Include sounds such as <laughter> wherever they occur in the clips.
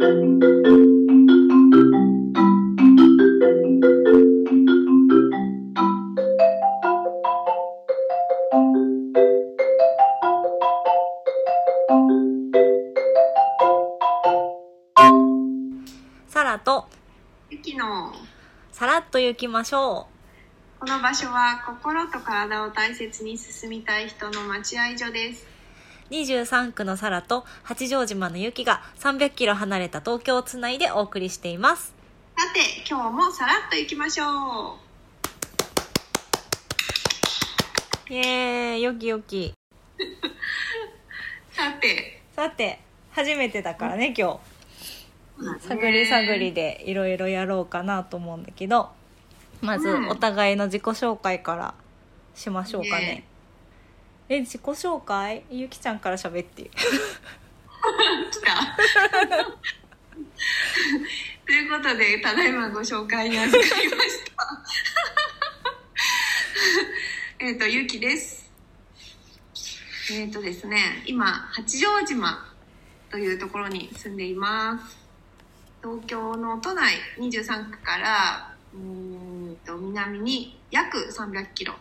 サラとの。さらっと行きましょこの場所は心と体を大切に進みたい人の待合所です。う23区のサラと八丈島のゆきが300キロ離れた東京をつないでお送りしています。さて今日もさらっと行きましょう。イエーイ。よきよきさて。さて初めてだからね今日。探り探りでいろいろやろうかなと思うんだけどまずうん。お互いの自己紹介からしましょうかね。ねえ自己紹介？ゆきちゃんから喋って。来 <laughs> たということでただいまご紹介に預かりました。<laughs> えっとゆきです。えっ、とですね今八丈島というところに住んでいます。東京の都内23区からうんと南に約300キロ。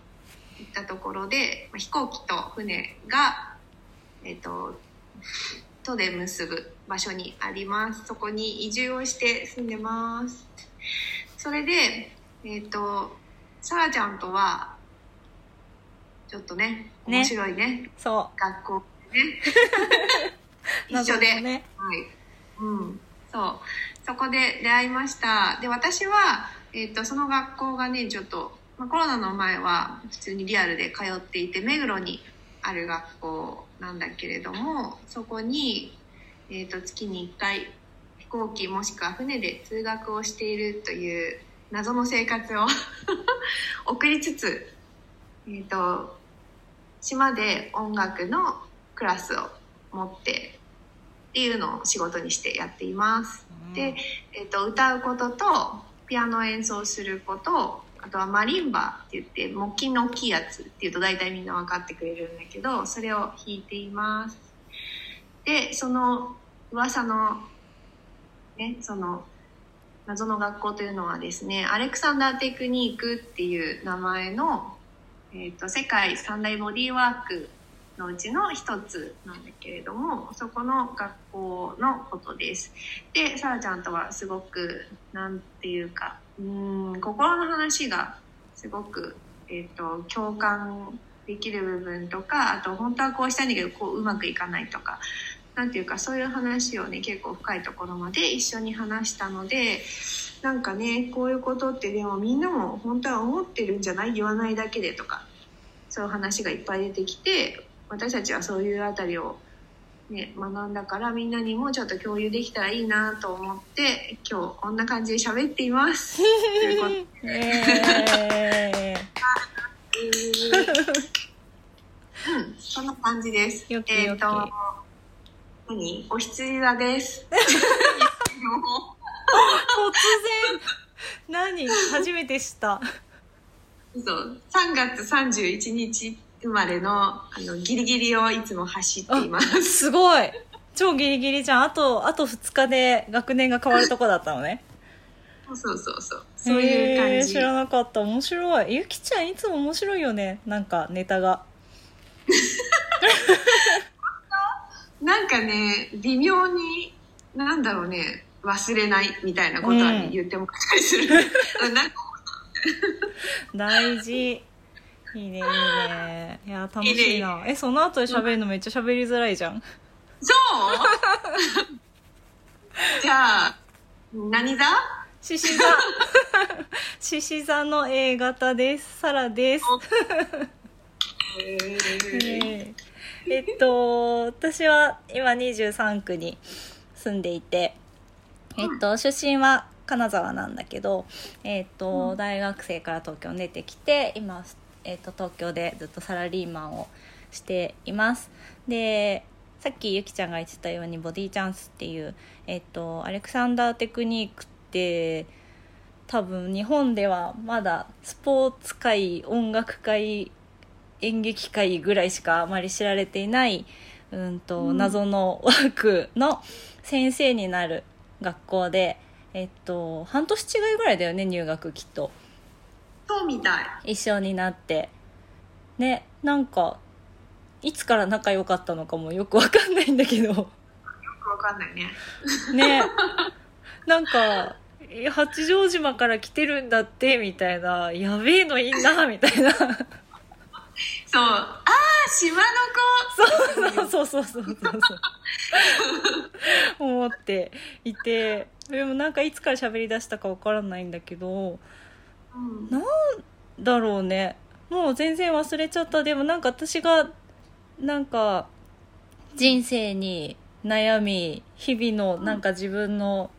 行ったところでまあ飛行機と船がえっ、と都で結ぶ場所にありますそこに移住をして住んでますそれでえっ、とさらちゃんとはちょっとねね面白いねそ学校でねう <laughs> 一緒で、ねはい。うん。そう。そこで出会いました。で、私は、えっ、と、その学校がね、ちょっと、まあ、コロナの前は普通にリアルで通っていて、目黒にある学校なんだけれども、そこに、えっ、と、月に1回、飛行機もしくは船で通学をしているという謎の生活を <laughs> 送りつつ、えっ、と、島で音楽のクラスを持ってっていうのを仕事にしてやっています。で、えっと歌うこととピアノ演奏することあとはマリンバって言って木琴の大きいやつっていうと大体みんな分かってくれるんだけどそれを弾いています。でその噂のねその謎の学校というのはですねアレクサンダーテクニックっていう名前の、えっと世界三大ボディーワークのうちの一つなんだけれどもそこの学校のことですでさらちゃんとはすごくなんていうかうん心の話がすごく、えー、と共感できる部分とかあと本当はこうしたいんだけどこううまくいかないとかなんていうかそういう話をね結構深いところまで一緒に話したのでなんかねこういうことってでもみんなも本当は思ってるんじゃない？言わないだけでとかそういう話がいっぱい出てきて私たちはそういうあたりを、ね、学んだからみんなにもちょっと共有できたらいいなと思って今日こんな感じで喋っています。<laughs> ということで。えうん、そんな感じです。えっ、と、何？お羊座です。ー、<laughs> <laughs> 突然。何？初めて知った。そう。3月31日生まれのあのギリギリをいつも走っています。すごい。超ギリギリじゃん。あとあと2日で学年が変わるとこだったのね。そうそうそうそう。いう感じ。知らなかった。面白い。ゆきちゃんいつも面白いよね。なんかネタが。<laughs> なんかね、微妙に、なんだろうね、忘れないみたいなことはね、うん。言ってもらったりする。<laughs> <laughs> 大事いいねいいね。いや楽しいな。えその後で喋るのめっちゃ喋りづらいじゃん。そう。じゃあ、何座？獅子座。<laughs> 獅子座の A 型です。サラです。え。えっと私は今23区に住んでいてえっと出身は金沢なんだけど、えっと大学生から東京に出てきて今、えっと東京でずっとサラリーマンをしています。でさっきゆきちゃんが言ってたようにボディチャンスっていう、えっとアレクサンダーテクニックって多分日本ではまだスポーツ界音楽界演劇界ぐらいしかあまり知られていない、うんとうん。謎の枠の先生になる学校でえっと半年違いぐらいだよね入学きっとそうみたい。一緒になって。ねなんかいつから仲良かったのかもよくわかんないんだけど。よくわかんないね。ね。なんか八丈島から来てるんだってみたいな。やべえのいいなみたいな。そう。ああ、島の子。そうそうそう。そうそうそう。思っていて。でもなんかいつから喋り出したかわからないんだけどうん。なんだろうね。もう全然忘れちゃった。でもなんか私がなんか人生に悩み日々のなんか自分の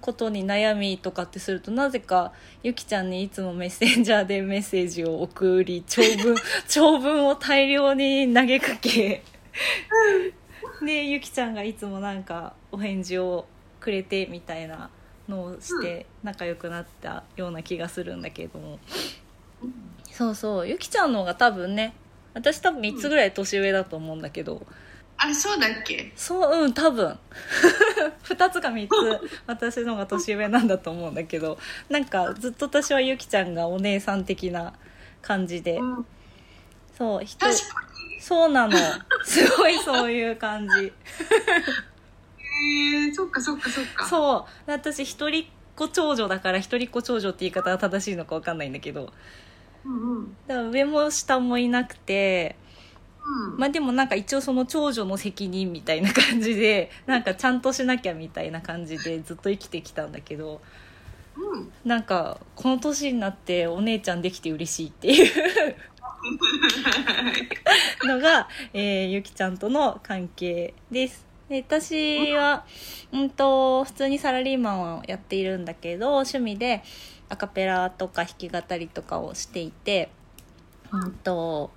ことに悩みとかってするとなぜかゆきちゃんにいつもメッセンジャーでメッセージを送り長文 <laughs> 長文を大量に投げかけ。でゆきちゃんがいつもなんかお返事をくれてみたいなのをして仲良くなったような気がするんだけれども。そうそうゆきちゃんの方が多分ね私多分3つぐらい年上だと思うんだけど。あれ、そうだっけ？そううん多分。<laughs> 2つか3つ私の方が年上なんだと思うんだけど。なんかずっと私はゆきちゃんがお姉さん的な感じで。うん。そう人そうなの。すごいそういう感じ <laughs> え、そっかそっかそっか。そう私一人っ子長女だから一人っ子長女って言い方が正しいのか分かんないんだけどうんうん。だから上も下もいなくてうん。まあでもなんか一応その長女の責任みたいな感じでなんかちゃんとしなきゃみたいな感じでずっと生きてきたんだけどうん。なんかこの年になってお姉ちゃんできて嬉しいっていう <laughs> のが、えーゆきちゃんとの関係です。で私は、うんと、普通にサラリーマンをやっているんだけど、趣味でアカペラとか弾き語りとかをしていて、うんと、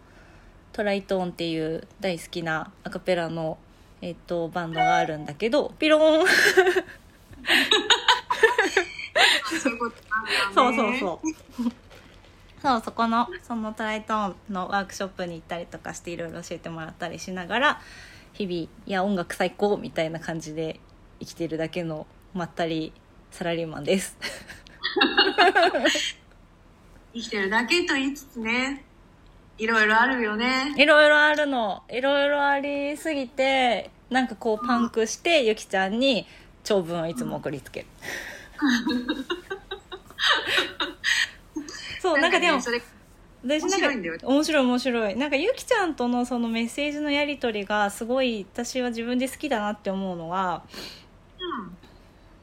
トライトーンっていう大好きなアカペラの、えっと、バンドがあるんだけど、ピローンそうそうそう。そう、そこの、そのトライトーンのワークショップに行ったりとかしていろいろ教えてもらったりしながら、日々、いや、音楽最高みたいな感じで生きてるだけのまったりサラリーマンです。生きてるだけと言いつつね、いろいろあるよね。いろいろあるの。いろいろありすぎて、なんかこうパンクして、ゆきちゃんに長文をいつも送りつける。<laughs> そう、なんかでもね、それ私なんか面白い面白い面白い。なんかゆきちゃんとのそのメッセージのやり取りがすごい私は自分で好きだなって思うのは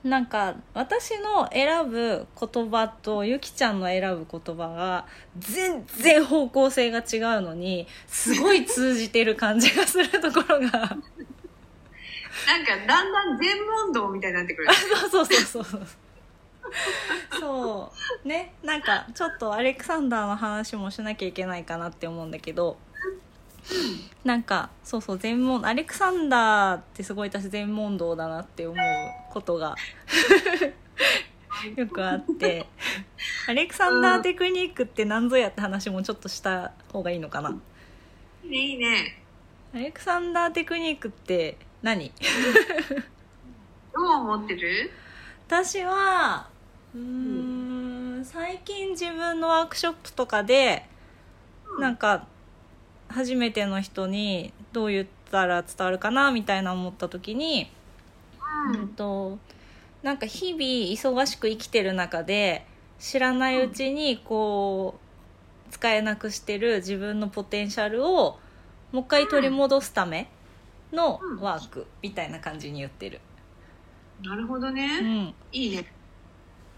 なんか私の選ぶ言葉とゆきちゃんの選ぶ言葉が全然方向性が違うのにすごい通じてる感じがするところが。なんかだんだん全問答みたいになってくる。<laughs> そうそうそうそう <laughs> そう。ねなんかちょっとアレクサンダーの話もしなきゃいけないかなって思うんだけど。なんかそうそう全問アレクサンダーってすごい私全問答だなって思うことが <laughs> よくあって。アレクサンダーテクニックって何ぞやって話もちょっとした方がいいのかな。いいね、いいね。アレクサンダーテクニックって何？<laughs> どう思ってる？私はうーん。最近自分のワークショップとかでなんか初めての人にどう言ったら伝わるかなみたいな思った時に、ううんとなんか日々忙しく生きてる中で知らないうちにこう使えなくしてる自分のポテンシャルをもう一回取り戻すためのワークみたいな感じに言ってる。なるほどね。うん。いいね。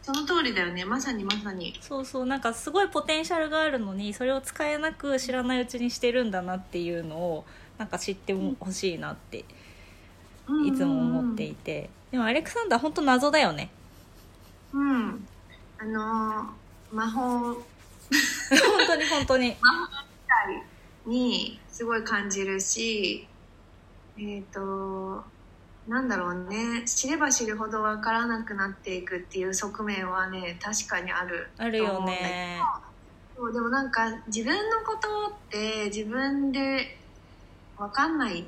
その通りだよね。まさにまさに。そうそうなんかすごいポテンシャルがあるのにそれを使えなく知らないうちにしてるんだなっていうのをなんか知ってほしいなっていつも思っていてでもアレクサンダー本当謎だよねうん。あのー魔法本当に本当に <laughs> にすごい感じるし、えっ、と、なんだろうね、知れば知るほどわからなくなっていくっていう側面はね、確かにある。あるよね。そうでもなんか自分のことって自分でわかんないっ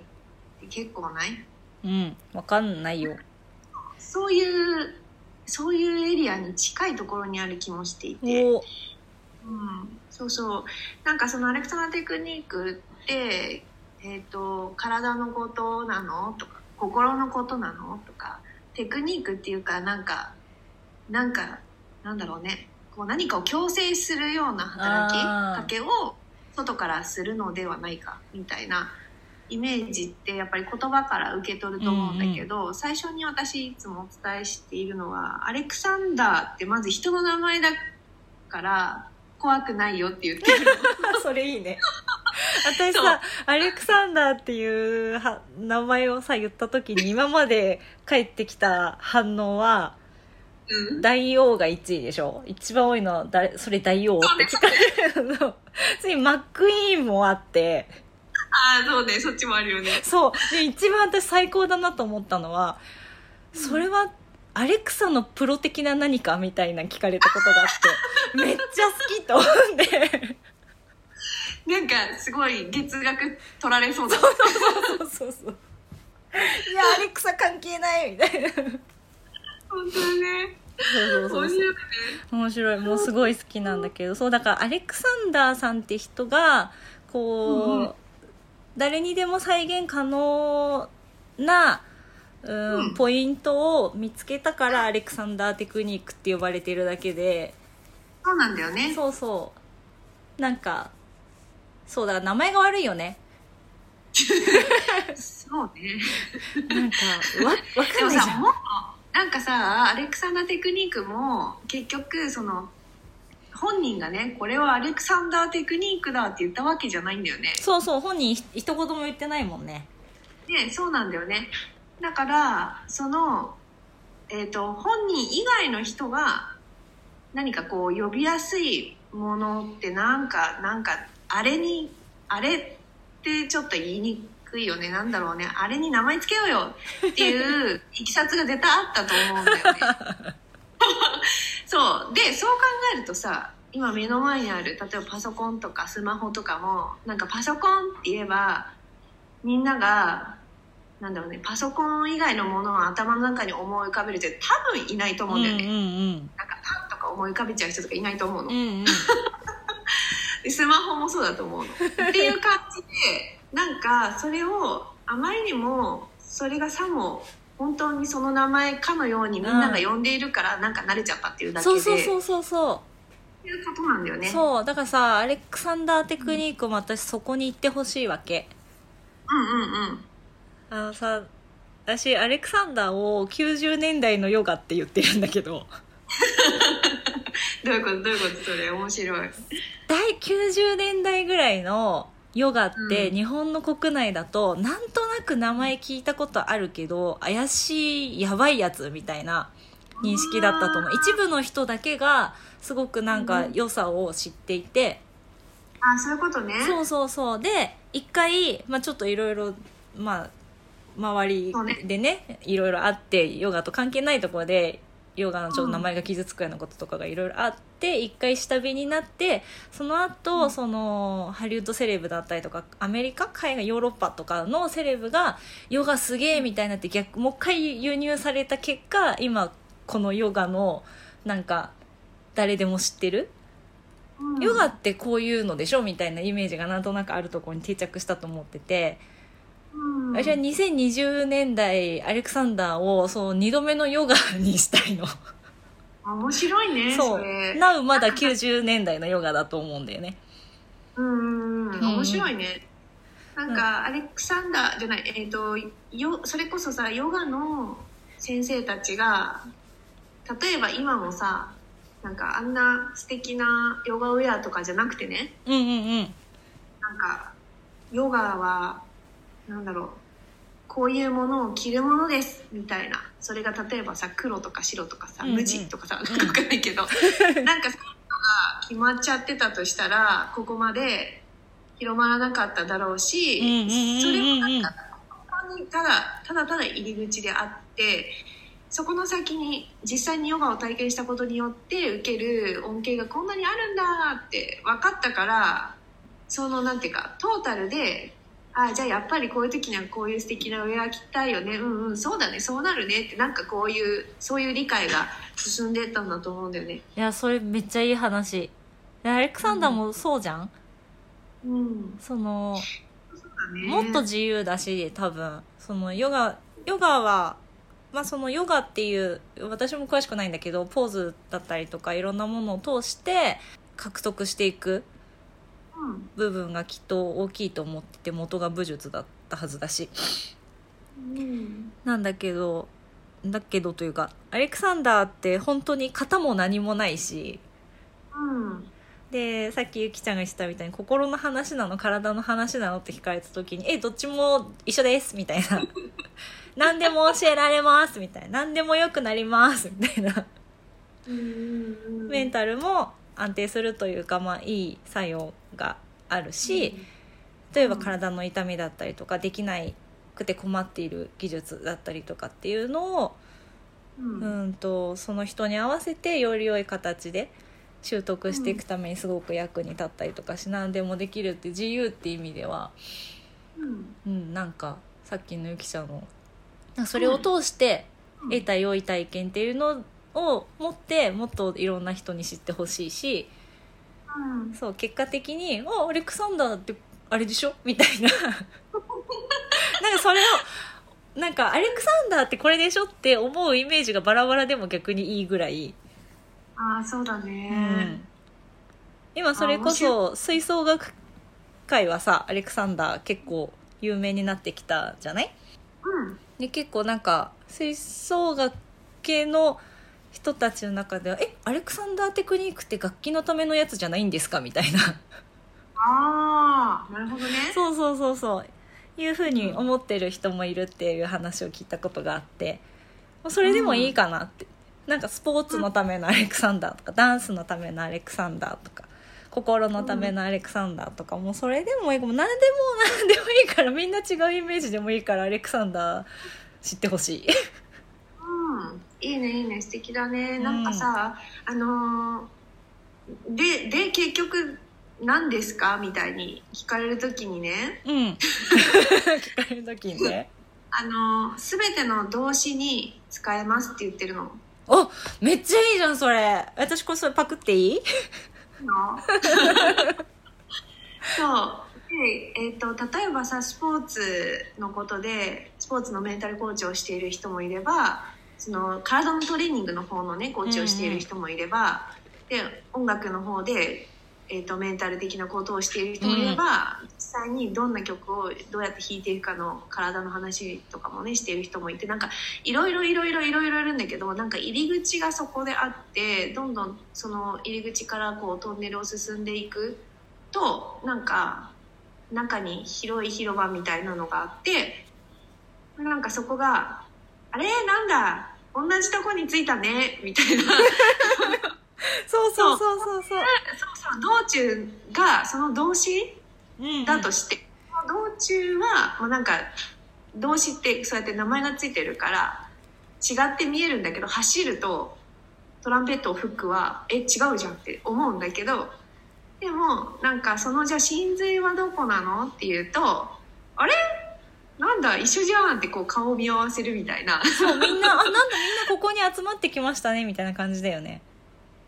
て結構ない？うんわかんないよ。そういうそういうエリアに近いところにある気もしていて、おうん、そうそう。なんかそのアレクサンダーテクニックって、えー、と体のことなの？とか心のことなの？とかテクニックっていうかなんかなんかなんだろうね。こう何かを強制するような働きかけを外からするのではないかみたいなイメージってやっぱり言葉から受け取ると思うんだけど、最初に私いつもお伝えしているのはアレクサンダーってまず人の名前だから怖くないよって言ってるそれいいね <laughs> 私さアレクサンダーっていうは名前をさ言った時に今まで返ってきた反応はうん。大王が1位でしょ？一番多いのはだそれ大王って聞かれるの。<laughs> 次マックイーンもあって。ああそうね。そっちもあるよね。そう。で一番私最高だなと思ったのはそれはアレクサのプロ的な何かみたいな聞かれたことがあってめっちゃ好きと思ってかすごい月額取られそうだ。そうそうそういやアレクサ関係ないみたいな。本当だね。そうそうそう面白いね。面白い。もうすごい好きなんだけど。そうだからアレクサンダーさんって人がこう、うんうん。誰にでも再現可能な、うんうん。ポイントを見つけたからアレクサンダーテクニックって呼ばれてるだけで。そうなんだよね。そうそう。なんかそうだ名前が悪いよね。そうね。なんかわわでかんないじゃん。なんかさアレクサンダーテクニックも結局その本人がねこれはアレクサンダーテクニックだって言ったわけじゃないんだよね。そうそう本人ひ一言も言ってないもんね。ねそうなんだよね。だからそのえっ、と本人以外の人が何かこう呼びやすいものってなんかなんかあれにあれってちょっと言いにくいよね。なんだろうね。あれに名前つけようよっていういきさつが絶対あったと思うんだよね。<laughs> そう。でそう考えるとさ今目の前にある例えばパソコンとかスマホとかもなんかパソコンって言えばみんながなんだろうねパソコン以外のものを頭の中に思い浮かべるって多分いないと思うんだよね、うんうん。なんかパンとか思い浮かべちゃう人とかいないと思うの、うんうん <laughs> スマホもそうだと思うの。<laughs> っていう感じでなんかそれをあまりにもそれがさも本当にその名前かのようにみんなが呼んでいるからなんか慣れちゃったっていうだけで。そうそうそうそうそう。いうことなんだよね。そうだからさアレクサンダーテクニックも私そこに行ってほしいわけ。うんうんうん。あのさ私アレクサンダーを90年代のヨガって言ってるんだけど <laughs> どういうことどういうことそれ面白い。第90年代ぐらいのヨガってうん。日本の国内だとなんとなく名前聞いたことあるけど怪しいやばいやつみたいな認識だったと思う。一部の人だけがすごくなんか良さを知っていて、あそういうことね。そうそうそう。で一回、まあ、ちょっといろいろまあ周りでねいろいろあってヨガと関係ないところでヨガのちょっと名前が傷つくようなこととかがいろいろあって一回下火になってその後、そのハリウッドセレブだったりとかアメリカ海外ヨーロッパとかのセレブがヨガすげえみたいになって逆もう一回輸入された結果今このヨガのなんか誰でも知ってる？うん。ヨガってこういうのでしょ？みたいなイメージがなんとなくあるところに定着したと思ってて、うん私は2020年代アレクサンダーをそう2度目のヨガにしたいの。面白いねそ <laughs> そうれ。なうまだ90年代のヨガだと思うんだよね。うんうんうん。うん。面白いね。なんかアレクサンダーじゃないえっ、とよそれこそさヨガの先生たちが例えば今もさなんかあんな素敵なヨガウェアとかじゃなくてね。うんうんうん。なんかヨガはなんだろう。こういうものを着るものです。みたいな。それが例えばさ黒とか白とかさうんうん。無地とかさ、ん。分かんないけど。<laughs> なんかそういうのが決まっちゃってたとしたらここまで広まらなかっただろうし、それもなんかただただただ入り口であってそこの先に実際にヨガを体験したことによって受ける恩恵がこんなにあるんだって分かったからそのなんていうかトータルであじゃあやっぱりこういう時にはこういう素敵なウェア着たいよね。うんうん。そうだね。そうなるね。ってなんかこういうそういう理解が進んでったんだと思うんだよね。いやそれめっちゃいい話。でアレクサンダーもそうじゃん、うん。そのね。もっと自由だし多分。そのヨガヨガはまあそのヨガっていう私も詳しくないんだけどポーズだったりとかいろんなものを通して獲得していく。うん部分がきっと大きいと思ってて元が武術だったはずだし。うん。なんだけどだけどというかアレクサンダーって本当に型も何もないし。うん。でさっきゆきちゃんが言ってたみたいに心の話なの体の話なのって聞かれた時に「えどっちも一緒です」みたいな「<laughs> 何でも教えられます」みたいな「何でも良くなります」みたいな。うんメンタルも安定するというかまあいい作用があるし、例えば体の痛みだったりとかできないくて困っている技術だったりとかっていうのをうん。うんとその人に合わせてより良い形で習得していくためにすごく役に立ったりとかし何でもできるって自由って意味では、うん。うん、なんかさっきのゆきちゃんのそれを通して得た良い体験っていうのを持ってもっといろんな人に知ってほしいしうん。そう結果的に「あアレクサンダーってあれでしょ?」みたいな。<laughs> なんかそれをなんかアレクサンダーってこれでしょって思うイメージがバラバラでも逆にいいぐらい。ああそうだうねん、今それこそ吹奏楽界はさアレクサンダー結構有名になってきたじゃない？うん。で結構なんか吹奏楽系の人たちの中では「えアレクサンダーテクニックって楽器のためのやつじゃないんですか?」みたいな。ああなるほどね。そうそうそうそう。いうふうに思ってる人もいるっていう話を聞いたことがあって。それでもいいかなって、なんかスポーツのためのアレクサンダーとかダンスのためのアレクサンダーとか心のためのアレクサンダーとかもうそれでもいいかも。何でも何でもいいからみんな違うイメージでもいいからアレクサンダー知ってほしい。うんいいねいいね素敵だね、うん。なんかさあのーでで結局何ですか？みたいに聞かれる時にね。うん。<laughs> 聞かれる時にね。あのー全ての動詞に使えますって言ってるの。おめっちゃいいじゃんそれ。私こそパクっていいの？<laughs> そう。で、えー、と例えばさスポーツのことでスポーツのメンタルコーチをしている人もいればその体のトレーニングの方のねコーチをしている人もいれば、で音楽の方で、えー、とメンタル的なことをしている人もいれば、実際にどんな曲をどうやって弾いていくかの体の話とかもねしている人もいてなんかいろいろいろいろいろいろいるんだけどなんか入り口がそこであってどんどんその入り口からこうトンネルを進んでいくとなんか中に広い広場みたいなのがあってなんかそこが「あれ？なんだ？同じとこに着いたね」みたいな。<laughs> そうそうそうそうそう。そう。そう道中がその動詞うんだとして、その道中はもうなんか動詞ってそうやって名前がついてるから違って見えるんだけど走るとトランペットを吹くはえ違うじゃんって思うんだけどでもなんかそのじゃあ真髄はどこなの？っていうとあれ？なんだ一緒じゃんってこう顔を見合わせるみたいな。そうみんなあなんだみんなここに集まってきましたねみたいな感じだよね。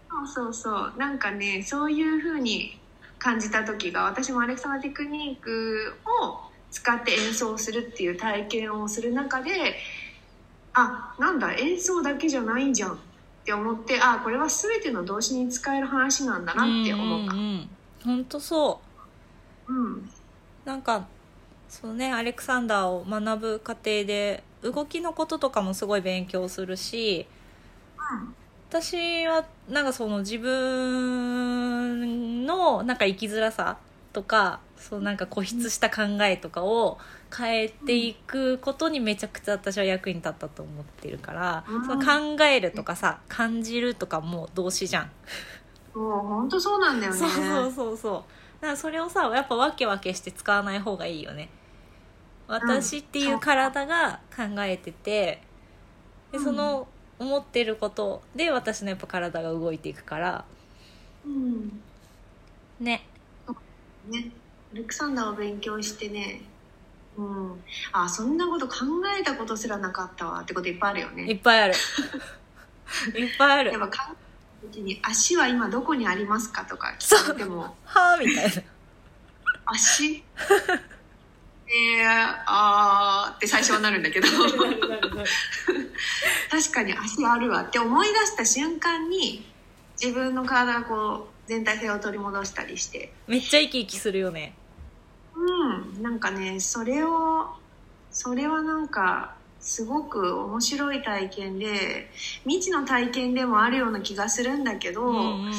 そうそうそう。なんかねそういう風に感じた時が私もアレクサンダーテクニックを使って演奏するっていう体験をする中であなんだ演奏だけじゃないんじゃんって思ってあこれは全ての動詞に使える話なんだなって思った。うんうんうん。本当そう。うん。なんかそうねアレクサンダーを学ぶ過程で動きのこととかもすごい勉強するし私はなんかその自分のなんか生きづらさとかそうなんか固執した考えとかを変えていくことにめちゃくちゃ私は役に立ったと思ってるから、うん。その考えるとかさ感じるとかも動詞じゃん、もう本当そうなんだよね。<laughs> そうそうそうそう。だからそれをさやっぱわけわけして使わない方がいいよね。私っていう体が考えててでうん。その思ってることで私のやっぱ体が動いていくから。うん。ね。ね。アレクサンダーを勉強してね。うん、あそんなこと考えたことすらなかったわってこといっぱいあるよいねっぱいある。<laughs> いっぱいある。やっぱ考時に足は今どこにありますかとか聞かれてもはあみたいな。足？えー、あーって最初はなるんだけど。確かに足あるわって思い出した瞬間に自分の体がこう全体性を取り戻したりして。めっちゃ生き生きするよね。うん。なんかねそれをそれはなんかすごく面白い体験で未知の体験でもあるような気がするんだけど、うんうん。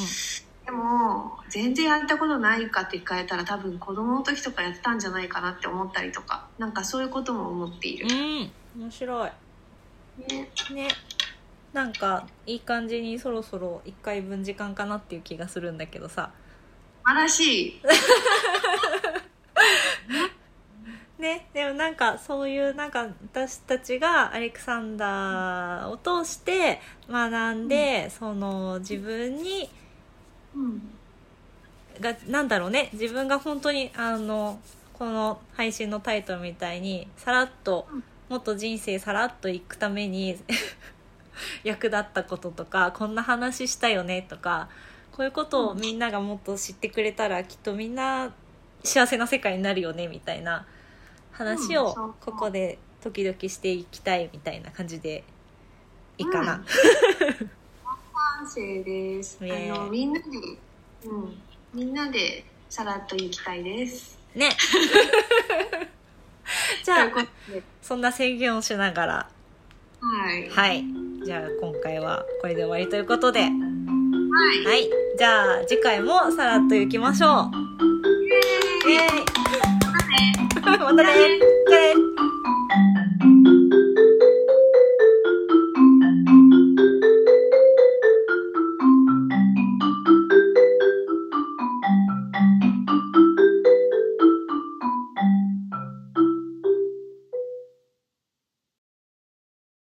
でも全然やったことないかって聞かれたら多分子供の時とかやってたんじゃないかなって思ったりとかなんかそういうことも思っている、うん。面白い。ね。ね。なんかいい感じにそろそろ1回分時間かなっていう気がするんだけどさ。素晴らしい <laughs> ねでもなんかそういうなんか私たちがアレクサンダーを通して学んで、その自分にうん。がなんだろうね自分が本当にあのこの配信のタイトルみたいにさらっとうん。もっと人生さらっといくために <laughs> 役立ったこととかこんな話したよねとかこういうことをみんながもっと知ってくれたらきっとみんな幸せな世界になるよねみたいな話をここで時々していきたいみたいな感じでいいかな。うん。<laughs> 完成です。あのみんなでうん。みんなでさらっと行きたいです。ね。<laughs> じとゃあそんな宣言をしながら。はい。はい。じゃあ今回はこれで終わりということで。ははい。い。じゃあ次回もさらっと行きましょう。イエーイ Tres. Tres.